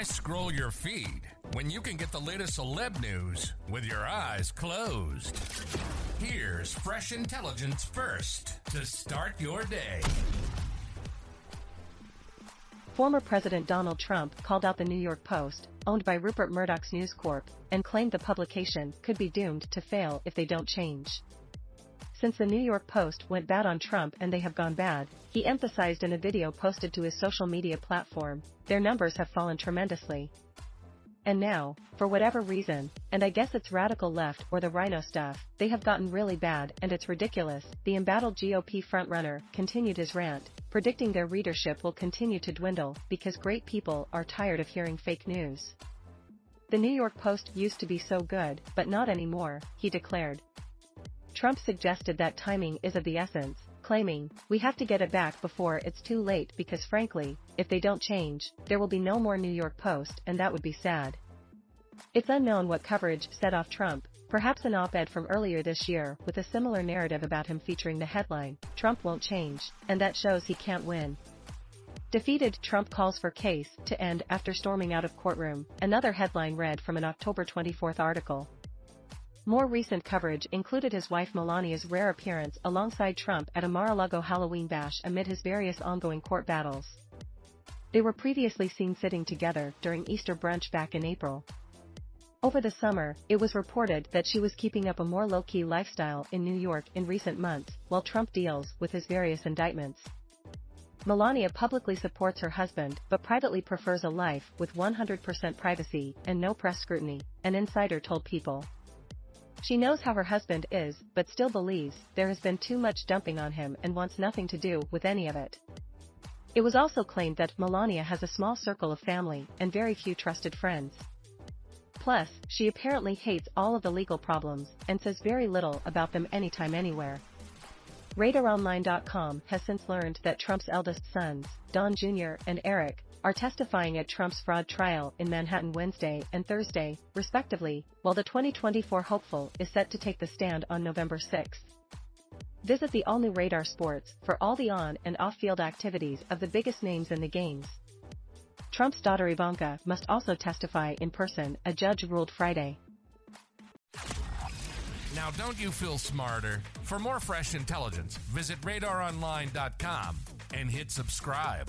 Why scroll your feed when you can get the latest celeb news with your eyes closed? Here's fresh intelligence first to start your day. Former President Donald Trump called out the New York Post, owned by Rupert Murdoch's News Corp, and claimed the publication could be doomed to fail if they don't change. Since the New York Post went bad on Trump and they have gone bad, he emphasized in a video posted to his social media platform, their numbers have fallen tremendously. And now, for whatever reason, and I guess it's radical left or the RINO stuff, they have gotten really bad and it's ridiculous, the embattled GOP frontrunner continued his rant, predicting their readership will continue to dwindle because great people are tired of hearing fake news. The New York Post used to be so good, but not anymore, he declared. Trump suggested that timing is of the essence, claiming, we have to get it back before it's too late because frankly, if they don't change, there will be no more New York Post and that would be sad. It's unknown what coverage set off Trump, perhaps an op-ed from earlier this year with a similar narrative about him featuring the headline, Trump won't change, and that shows he can't win. Defeated Trump calls for case to end after storming out of courtroom, another headline read from an October 24 article. More recent coverage included his wife Melania's rare appearance alongside Trump at a Mar-a-Lago Halloween bash amid his various ongoing court battles. They were previously seen sitting together during Easter brunch back in April. Over the summer, it was reported that she was keeping up a more low-key lifestyle in New York in recent months, while Trump deals with his various indictments. Melania publicly supports her husband, but privately prefers a life with 100% privacy and no press scrutiny, an insider told People. She knows how her husband is, but still believes there has been too much dumping on him and wants nothing to do with any of it. It was also claimed that Melania has a small circle of family and very few trusted friends. Plus, she apparently hates all of the legal problems and says very little about them anytime anywhere. RadarOnline.com has since learned that Trump's eldest sons, Don Jr. and Eric, are testifying at Trump's fraud trial in Manhattan Wednesday and Thursday, respectively, while the 2024 hopeful is set to take the stand on November 6. Visit the all-new Radar Sports for all the on- and off-field activities of the biggest names in the games. Trump's daughter Ivanka must also testify in person, a judge ruled Friday. Now, don't you feel smarter? For more fresh intelligence, visit radaronline.com and hit subscribe.